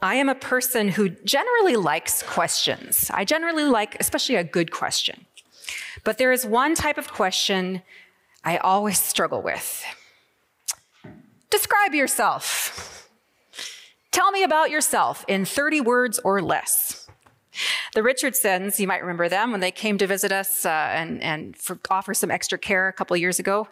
I am a person who generally likes questions. I generally like, especially a good question. But there is one type of question I always struggle with. Describe yourself. Tell me about yourself in 30 words or less. The Richardsons, you might remember them when they came to visit us uh, and, and for, offer some extra care a couple years ago.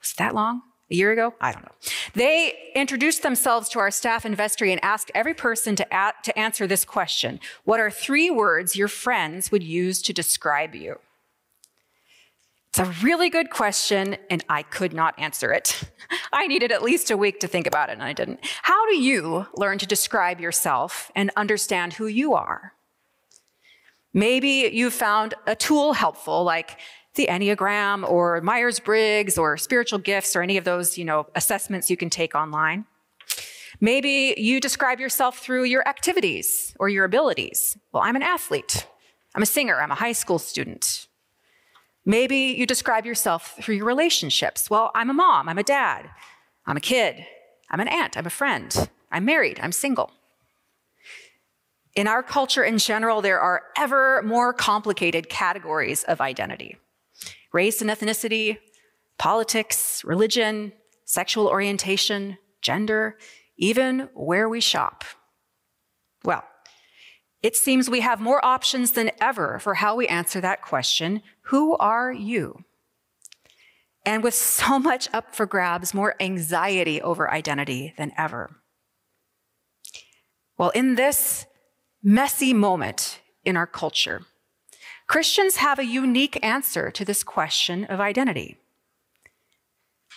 Was that long? A year ago? I don't know. They introduced themselves to our staff vestry and asked every person to, at, to answer this question What are three words your friends would use to describe you? It's a really good question, and I could not answer it. I needed at least a week to think about it, and I didn't. How do you learn to describe yourself and understand who you are? Maybe you found a tool helpful, like the Enneagram or Myers Briggs or spiritual gifts or any of those, you know, assessments you can take online. Maybe you describe yourself through your activities or your abilities. Well, I'm an athlete. I'm a singer. I'm a high school student. Maybe you describe yourself through your relationships. Well, I'm a mom, I'm a dad, I'm a kid, I'm an aunt, I'm a friend, I'm married, I'm single. In our culture in general, there are ever more complicated categories of identity race and ethnicity, politics, religion, sexual orientation, gender, even where we shop. Well, it seems we have more options than ever for how we answer that question Who are you? And with so much up for grabs, more anxiety over identity than ever. Well, in this messy moment in our culture, Christians have a unique answer to this question of identity.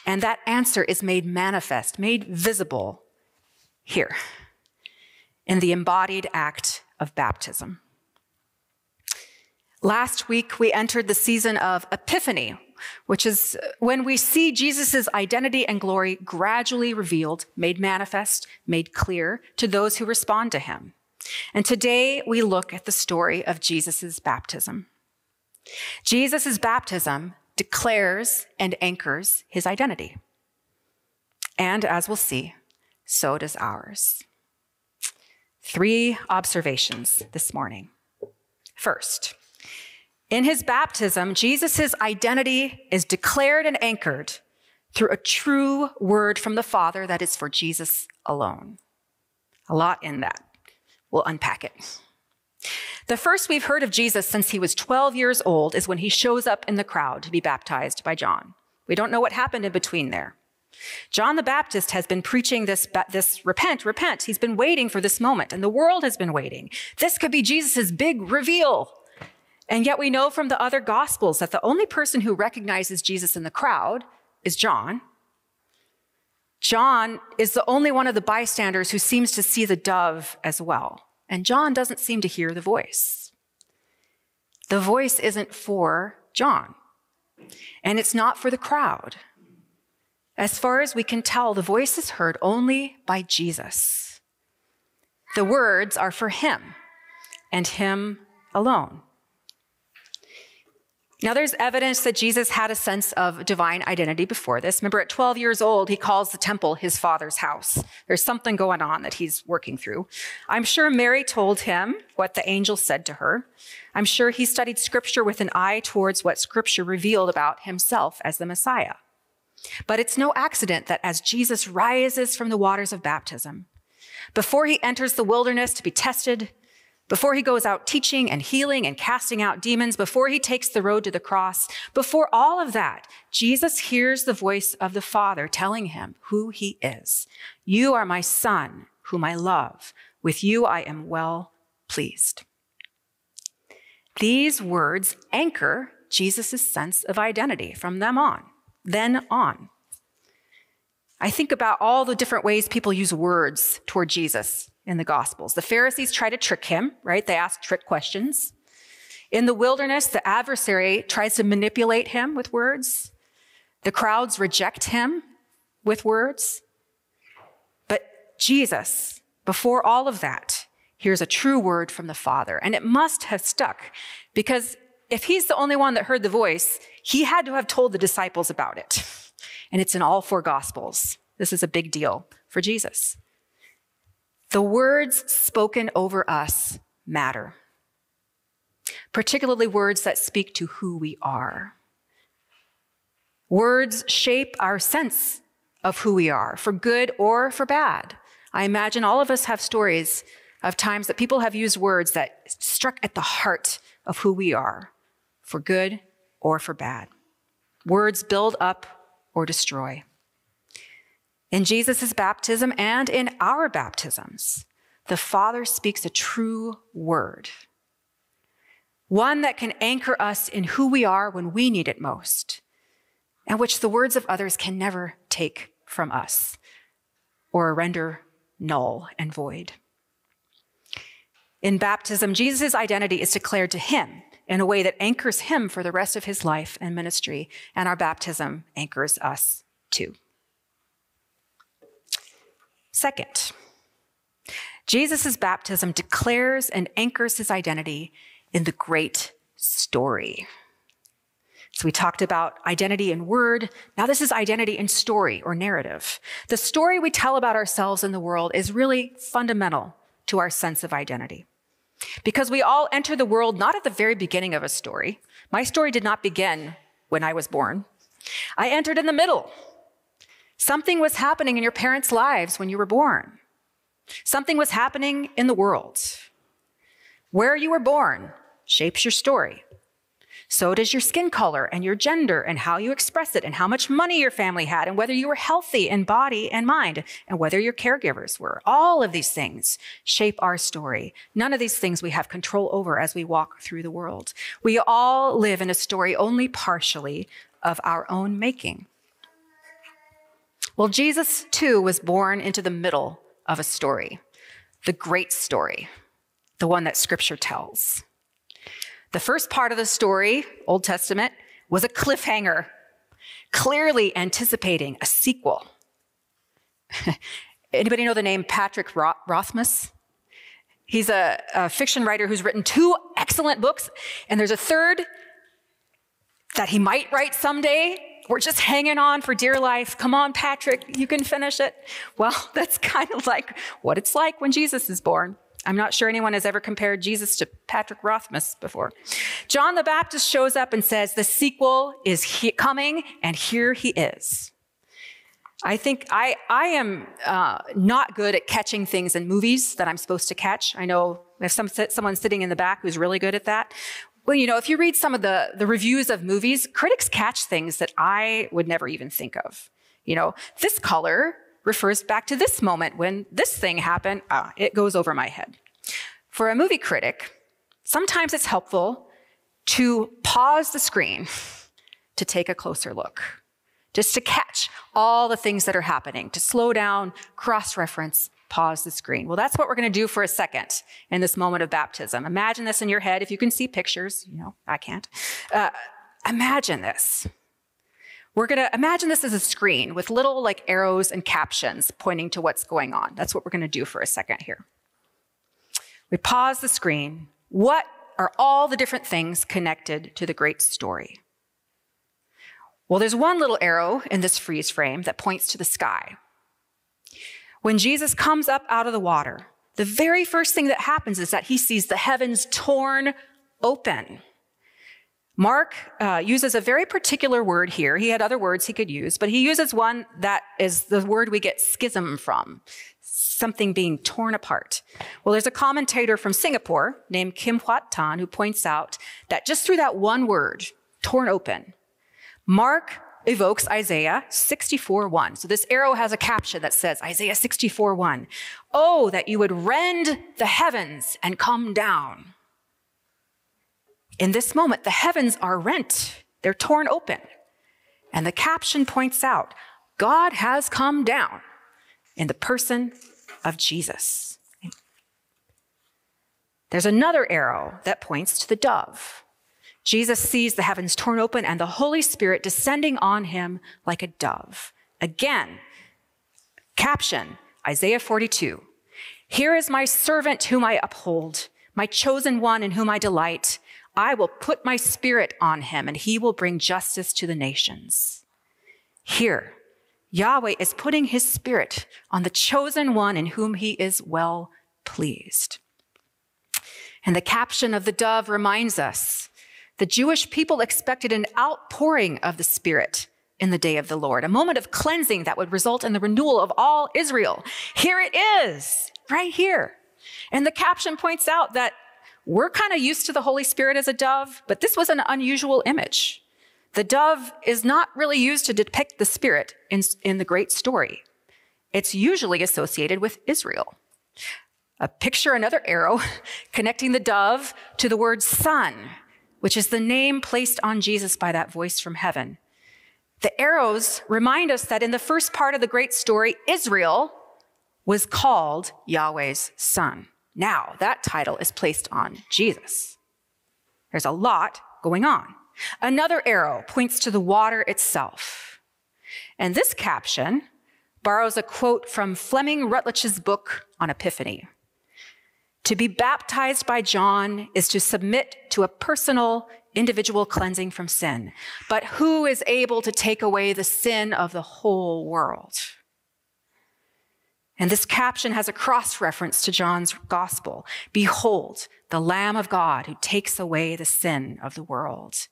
And that answer is made manifest, made visible here in the embodied act of baptism. Last week, we entered the season of Epiphany, which is when we see Jesus' identity and glory gradually revealed, made manifest, made clear to those who respond to him. And today we look at the story of Jesus' baptism. Jesus' baptism declares and anchors his identity. And as we'll see, so does ours. Three observations this morning. First, in his baptism, Jesus' identity is declared and anchored through a true word from the Father that is for Jesus alone. A lot in that. We'll unpack it. The first we've heard of Jesus since he was 12 years old is when he shows up in the crowd to be baptized by John. We don't know what happened in between there. John the Baptist has been preaching this, this repent, repent. He's been waiting for this moment, and the world has been waiting. This could be Jesus' big reveal. And yet we know from the other gospels that the only person who recognizes Jesus in the crowd is John. John is the only one of the bystanders who seems to see the dove as well. And John doesn't seem to hear the voice. The voice isn't for John, and it's not for the crowd. As far as we can tell, the voice is heard only by Jesus. The words are for him and him alone. Now, there's evidence that Jesus had a sense of divine identity before this. Remember, at 12 years old, he calls the temple his father's house. There's something going on that he's working through. I'm sure Mary told him what the angel said to her. I'm sure he studied scripture with an eye towards what scripture revealed about himself as the Messiah. But it's no accident that as Jesus rises from the waters of baptism, before he enters the wilderness to be tested, before he goes out teaching and healing and casting out demons, before he takes the road to the cross, before all of that, Jesus hears the voice of the Father telling him who he is. You are my son, whom I love. With you I am well pleased. These words anchor Jesus' sense of identity from them on then on. I think about all the different ways people use words toward Jesus in the Gospels. The Pharisees try to trick him, right? They ask trick questions. In the wilderness, the adversary tries to manipulate him with words. The crowds reject him with words. But Jesus, before all of that, hears a true word from the Father. And it must have stuck because if he's the only one that heard the voice, he had to have told the disciples about it. And it's in all four gospels. This is a big deal for Jesus. The words spoken over us matter, particularly words that speak to who we are. Words shape our sense of who we are, for good or for bad. I imagine all of us have stories of times that people have used words that struck at the heart of who we are, for good or for bad. Words build up or destroy. In Jesus' baptism and in our baptisms, the Father speaks a true word, one that can anchor us in who we are when we need it most, and which the words of others can never take from us or render null and void. In baptism, Jesus' identity is declared to him in a way that anchors him for the rest of his life and ministry, and our baptism anchors us too. Second, Jesus' baptism declares and anchors his identity in the great story. So we talked about identity in word. Now this is identity in story or narrative. The story we tell about ourselves in the world is really fundamental to our sense of identity. Because we all enter the world not at the very beginning of a story. My story did not begin when I was born. I entered in the middle. Something was happening in your parents' lives when you were born. Something was happening in the world. Where you were born shapes your story. So does your skin color and your gender and how you express it and how much money your family had and whether you were healthy in body and mind and whether your caregivers were. All of these things shape our story. None of these things we have control over as we walk through the world. We all live in a story only partially of our own making. Well, Jesus too was born into the middle of a story, the great story, the one that scripture tells. The first part of the story, Old Testament, was a cliffhanger, clearly anticipating a sequel. Anybody know the name Patrick Rothfuss? He's a, a, fiction writer who's written two excellent books, and there's a third that he might write someday. We're just hanging on for dear life. Come on, Patrick, you can finish it. Well, that's kind of like what it's like when Jesus is born. I'm not sure anyone has ever compared Jesus to Patrick Rothfuss before. John the Baptist shows up and says, The sequel is he- coming, and here he is. I think I, I am uh, not good at catching things in movies that I'm supposed to catch. I know there's some, someone sitting in the back who's really good at that. Well, you know, if you read some of the, the reviews of movies, critics catch things that I would never even think of. You know, this color refers back to this moment when this thing happened. Ah, it goes over my head. For a movie critic, sometimes it's helpful to pause the screen to take a closer look, just to catch all the things that are happening, to slow down, cross reference, pause the screen. Well, that's what we're going to do for a second in this moment of baptism. Imagine this in your head. If you can see pictures, you know, I can't. Uh, imagine this. We're going to imagine this as a screen with little like arrows and captions pointing to what's going on. That's what we're going to do for a second here. We pause the screen. What are all the different things connected to the great story? Well, there's one little arrow in this freeze frame that points to the sky. When Jesus comes up out of the water, the very first thing that happens is that he sees the heavens torn open. Mark uh, uses a very particular word here. He had other words he could use, but he uses one that is the word we get schism from, something being torn apart. Well, there's a commentator from Singapore named Kim Huat Tan who points out that just through that one word, torn open, Mark evokes Isaiah 64 1. So this arrow has a caption that says, Isaiah 64 1. Oh, that you would rend the heavens and come down. In this moment, the heavens are rent, they're torn open. And the caption points out God has come down in the person of Jesus. There's another arrow that points to the dove. Jesus sees the heavens torn open and the Holy Spirit descending on him like a dove. Again, caption Isaiah 42 Here is my servant whom I uphold, my chosen one in whom I delight. I will put my spirit on him and he will bring justice to the nations. Here, Yahweh is putting his spirit on the chosen one in whom he is well pleased. And the caption of the dove reminds us the Jewish people expected an outpouring of the Spirit in the day of the Lord, a moment of cleansing that would result in the renewal of all Israel. Here it is, right here. And the caption points out that we're kind of used to the Holy Spirit as a dove, but this was an unusual image. The dove is not really used to depict the Spirit in, in the great story. It's usually associated with Israel. A picture another arrow connecting the dove to the word son, which is the name placed on Jesus by that voice from heaven. The arrows remind us that in the first part of the great story, Israel was called Yahweh's son. Now, that title is placed on Jesus. There's a lot going on. Another arrow points to the water itself. And this caption borrows a quote from Fleming Rutledge's book on Epiphany. To be baptized by John is to submit to a personal, individual cleansing from sin. But who is able to take away the sin of the whole world? And this caption has a cross reference to John's gospel. Behold, the Lamb of God who takes away the sin of the world.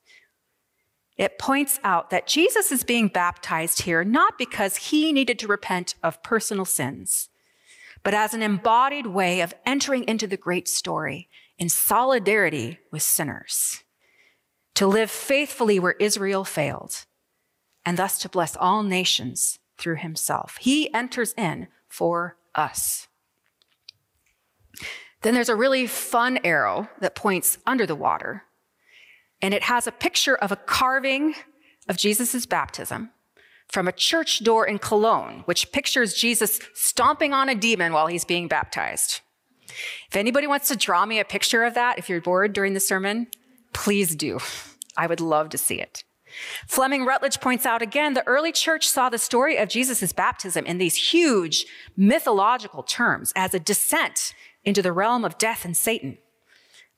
It points out that Jesus is being baptized here not because he needed to repent of personal sins, but as an embodied way of entering into the great story in solidarity with sinners, to live faithfully where Israel failed, and thus to bless all nations through himself. He enters in for us. Then there's a really fun arrow that points under the water, and it has a picture of a carving of Jesus' baptism from a church door in Cologne, which pictures Jesus stomping on a demon while he's being baptized. If anybody wants to draw me a picture of that, if you're bored during the sermon, please do. I would love to see it. Fleming Rutledge points out again the early church saw the story of Jesus' baptism in these huge mythological terms as a descent into the realm of death and Satan.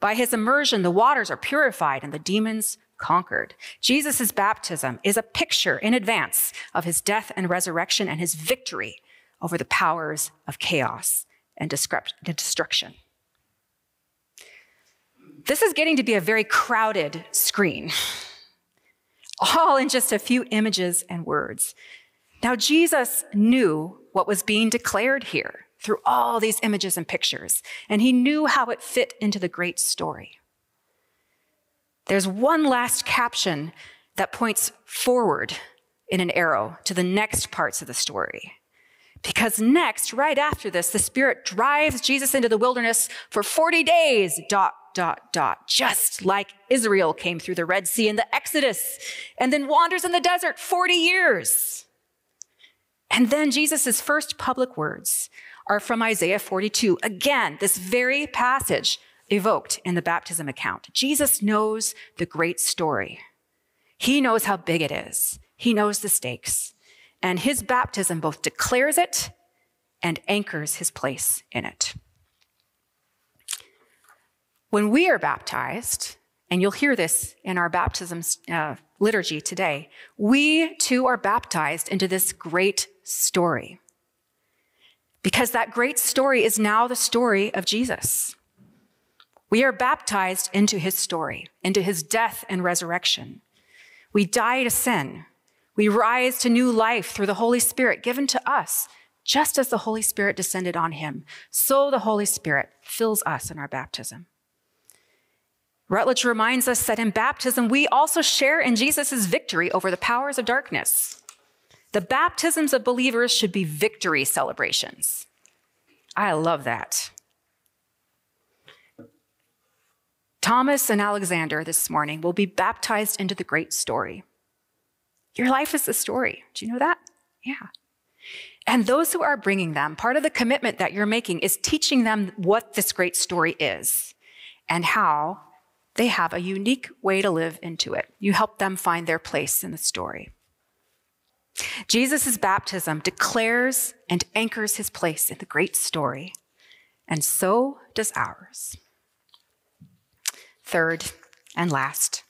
By his immersion, the waters are purified and the demons conquered. Jesus' baptism is a picture in advance of his death and resurrection and his victory over the powers of chaos and destruction. This is getting to be a very crowded screen, all in just a few images and words. Now, Jesus knew what was being declared here through all these images and pictures, and he knew how it fit into the great story. There's one last caption that points forward in an arrow to the next parts of the story. Because next, right after this, the Spirit drives Jesus into the wilderness for 40 days, dot, dot, dot, just like Israel came through the Red Sea in the Exodus and then wanders in the desert 40 years. And then Jesus' first public words are from Isaiah 42. Again, this very passage evoked in the baptism account. Jesus knows the great story. He knows how big it is. He knows the stakes. And his baptism both declares it and anchors his place in it. When we are baptized, and you'll hear this in our baptism uh, liturgy today, we too are baptized into this great story. Because that great story is now the story of Jesus. We are baptized into his story, into his death and resurrection. We die to sin. We rise to new life through the Holy Spirit given to us, just as the Holy Spirit descended on him. So the Holy Spirit fills us in our baptism. Rutledge reminds us that in baptism, we also share in Jesus' victory over the powers of darkness. The baptisms of believers should be victory celebrations. I love that. Thomas and Alexander this morning will be baptized into the great story. Your life is the story. Do you know that? Yeah. And those who are bringing them, part of the commitment that you're making is teaching them what this great story is and how they have a unique way to live into it. You help them find their place in the story. Jesus' baptism declares and anchors his place in the great story, and so does ours. Third and last,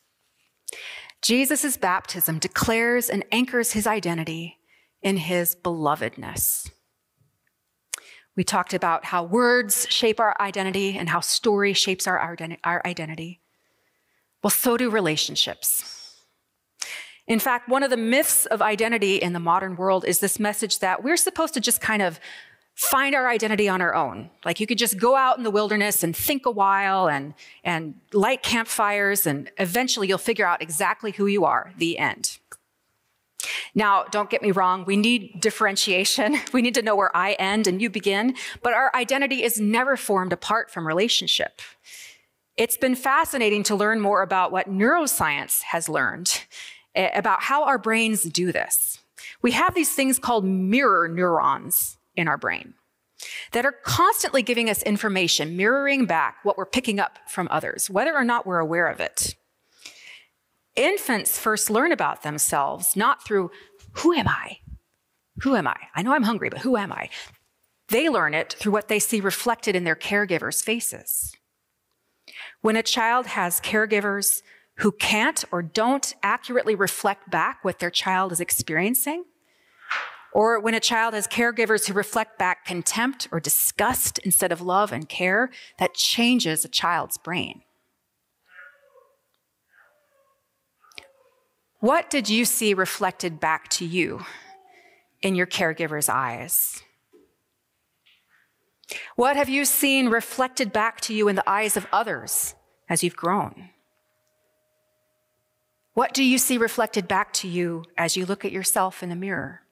Jesus' baptism declares and anchors his identity in his belovedness. We talked about how words shape our identity and how story shapes our, our identity. Well, so do relationships. In fact, one of the myths of identity in the modern world is this message that we're supposed to just kind of find our identity on our own. Like you could just go out in the wilderness and think a while and, and light campfires, and eventually you'll figure out exactly who you are, the end. Now, don't get me wrong, we need differentiation. We need to know where I end and you begin, but our identity is never formed apart from relationship. It's been fascinating to learn more about what neuroscience has learned eh, about how our brains do this. We have these things called mirror neurons in our brain that are constantly giving us information, mirroring back what we're picking up from others, whether or not we're aware of it. Infants first learn about themselves not through who am I? Who am I? I know I'm hungry, but who am I? They learn it through what they see reflected in their caregivers' faces. When a child has caregivers who can't or don't accurately reflect back what their child is experiencing, or when a child has caregivers who reflect back contempt or disgust instead of love and care, that changes a child's brain. What did you see reflected back to you in your caregiver's eyes? What have you seen reflected back to you in the eyes of others as you've grown? What do you see reflected back to you as you look at yourself in the mirror?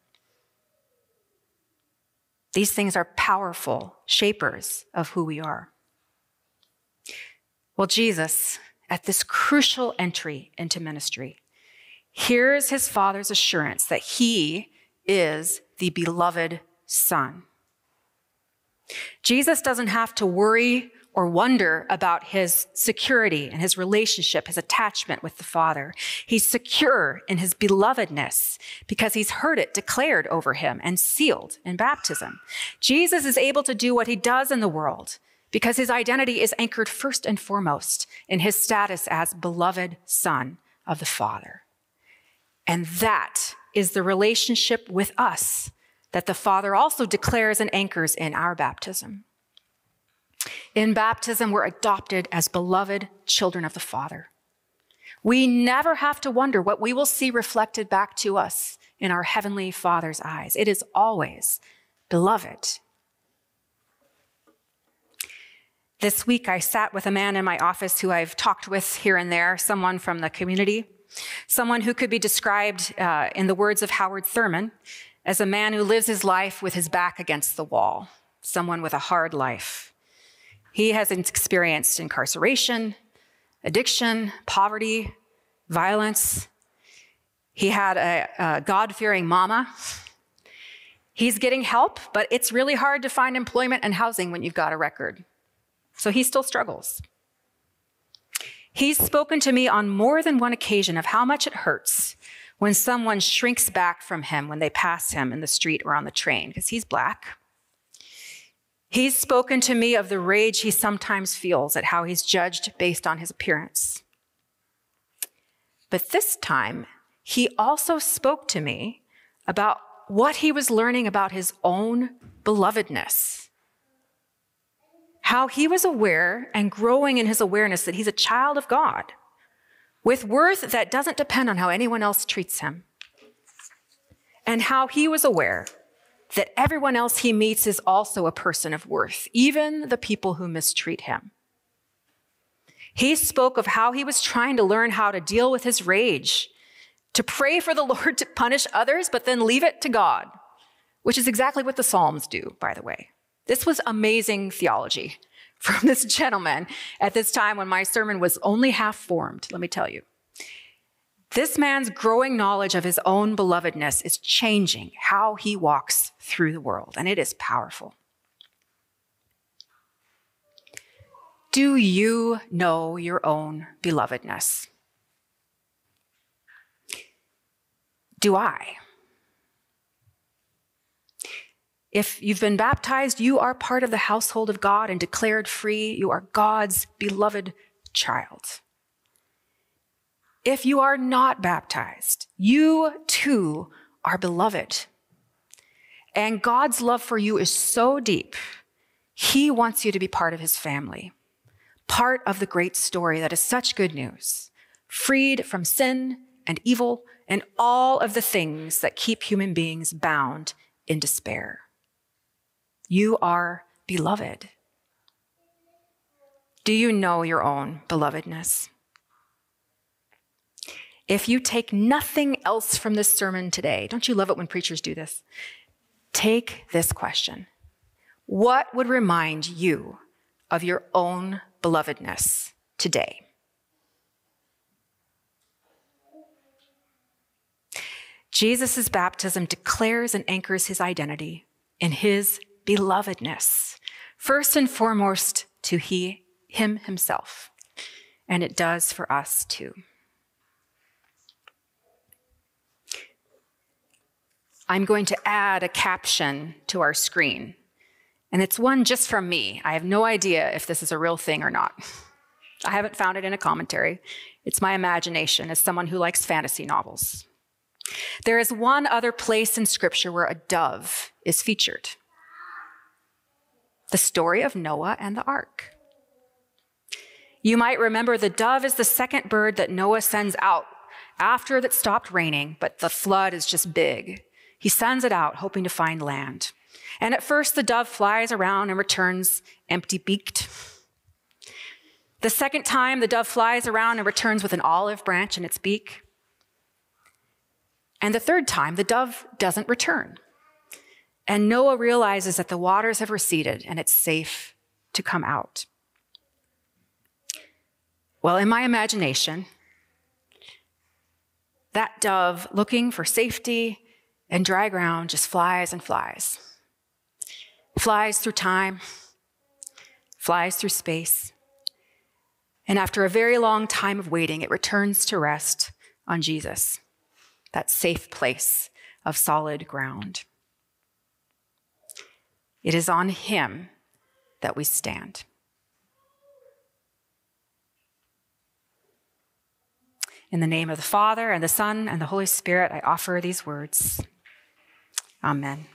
These things are powerful shapers of who we are. Well, Jesus, at this crucial entry into ministry, hears his father's assurance that he is the beloved son. Jesus doesn't have to worry or wonder about his security and his relationship, his attachment with the Father. He's secure in his belovedness because he's heard it declared over him and sealed in baptism. Jesus is able to do what he does in the world because his identity is anchored first and foremost in his status as beloved Son of the Father. And that is the relationship with us that the Father also declares and anchors in our baptism. In baptism, we're adopted as beloved children of the Father. We never have to wonder what we will see reflected back to us in our Heavenly Father's eyes. It is always beloved. This week, I sat with a man in my office who I've talked with here and there, someone from the community. Someone who could be described uh, in the words of Howard Thurman as a man who lives his life with his back against the wall, someone with a hard life. He has experienced incarceration, addiction, poverty, violence. He had a, a God fearing mama. He's getting help, but it's really hard to find employment and housing when you've got a record. So he still struggles. He's spoken to me on more than one occasion of how much it hurts when someone shrinks back from him when they pass him in the street or on the train, because he's black. He's spoken to me of the rage he sometimes feels at how he's judged based on his appearance. But this time, he also spoke to me about what he was learning about his own belovedness how he was aware and growing in his awareness that he's a child of God with worth that doesn't depend on how anyone else treats him. And how he was aware that everyone else he meets is also a person of worth, even the people who mistreat him. He spoke of how he was trying to learn how to deal with his rage, to pray for the Lord to punish others, but then leave it to God, which is exactly what the Psalms do, by the way. This was amazing theology from this gentleman at this time when my sermon was only half formed, let me tell you. This man's growing knowledge of his own belovedness is changing how he walks through the world, and it is powerful. Do you know your own belovedness? Do I? If you've been baptized, you are part of the household of God and declared free. You are God's beloved child. If you are not baptized, you too are beloved And God's love for you is so deep, He wants you to be part of His family, part of the great story that is such good news, freed from sin and evil and all of the things that keep human beings bound in despair. You are beloved. Do you know your own belovedness? If you take nothing else from this sermon today, don't you love it when preachers do this? Take this question What would remind you of your own belovedness today? Jesus' baptism declares and anchors his identity in his belovedness, first and foremost to he, him himself. And it does for us too. I'm going to add a caption to our screen. And it's one just from me. I have no idea if this is a real thing or not. I haven't found it in a commentary. It's my imagination as someone who likes fantasy novels. There is one other place in Scripture where a dove is featured the story of Noah and the ark. You might remember the dove is the second bird that Noah sends out after it stopped raining, but the flood is just big. He sends it out hoping to find land. And at first, the dove flies around and returns empty beaked. The second time, the dove flies around and returns with an olive branch in its beak. And the third time, the dove doesn't return. And Noah realizes that the waters have receded and it's safe to come out. Well, in my imagination, that dove looking for safety and dry ground just flies and flies. Flies through time, flies through space. And after a very long time of waiting, it returns to rest on Jesus that safe place of solid ground. It is on Him that we stand. In the name of the Father, and the Son, and the Holy Spirit, I offer these words. Amen.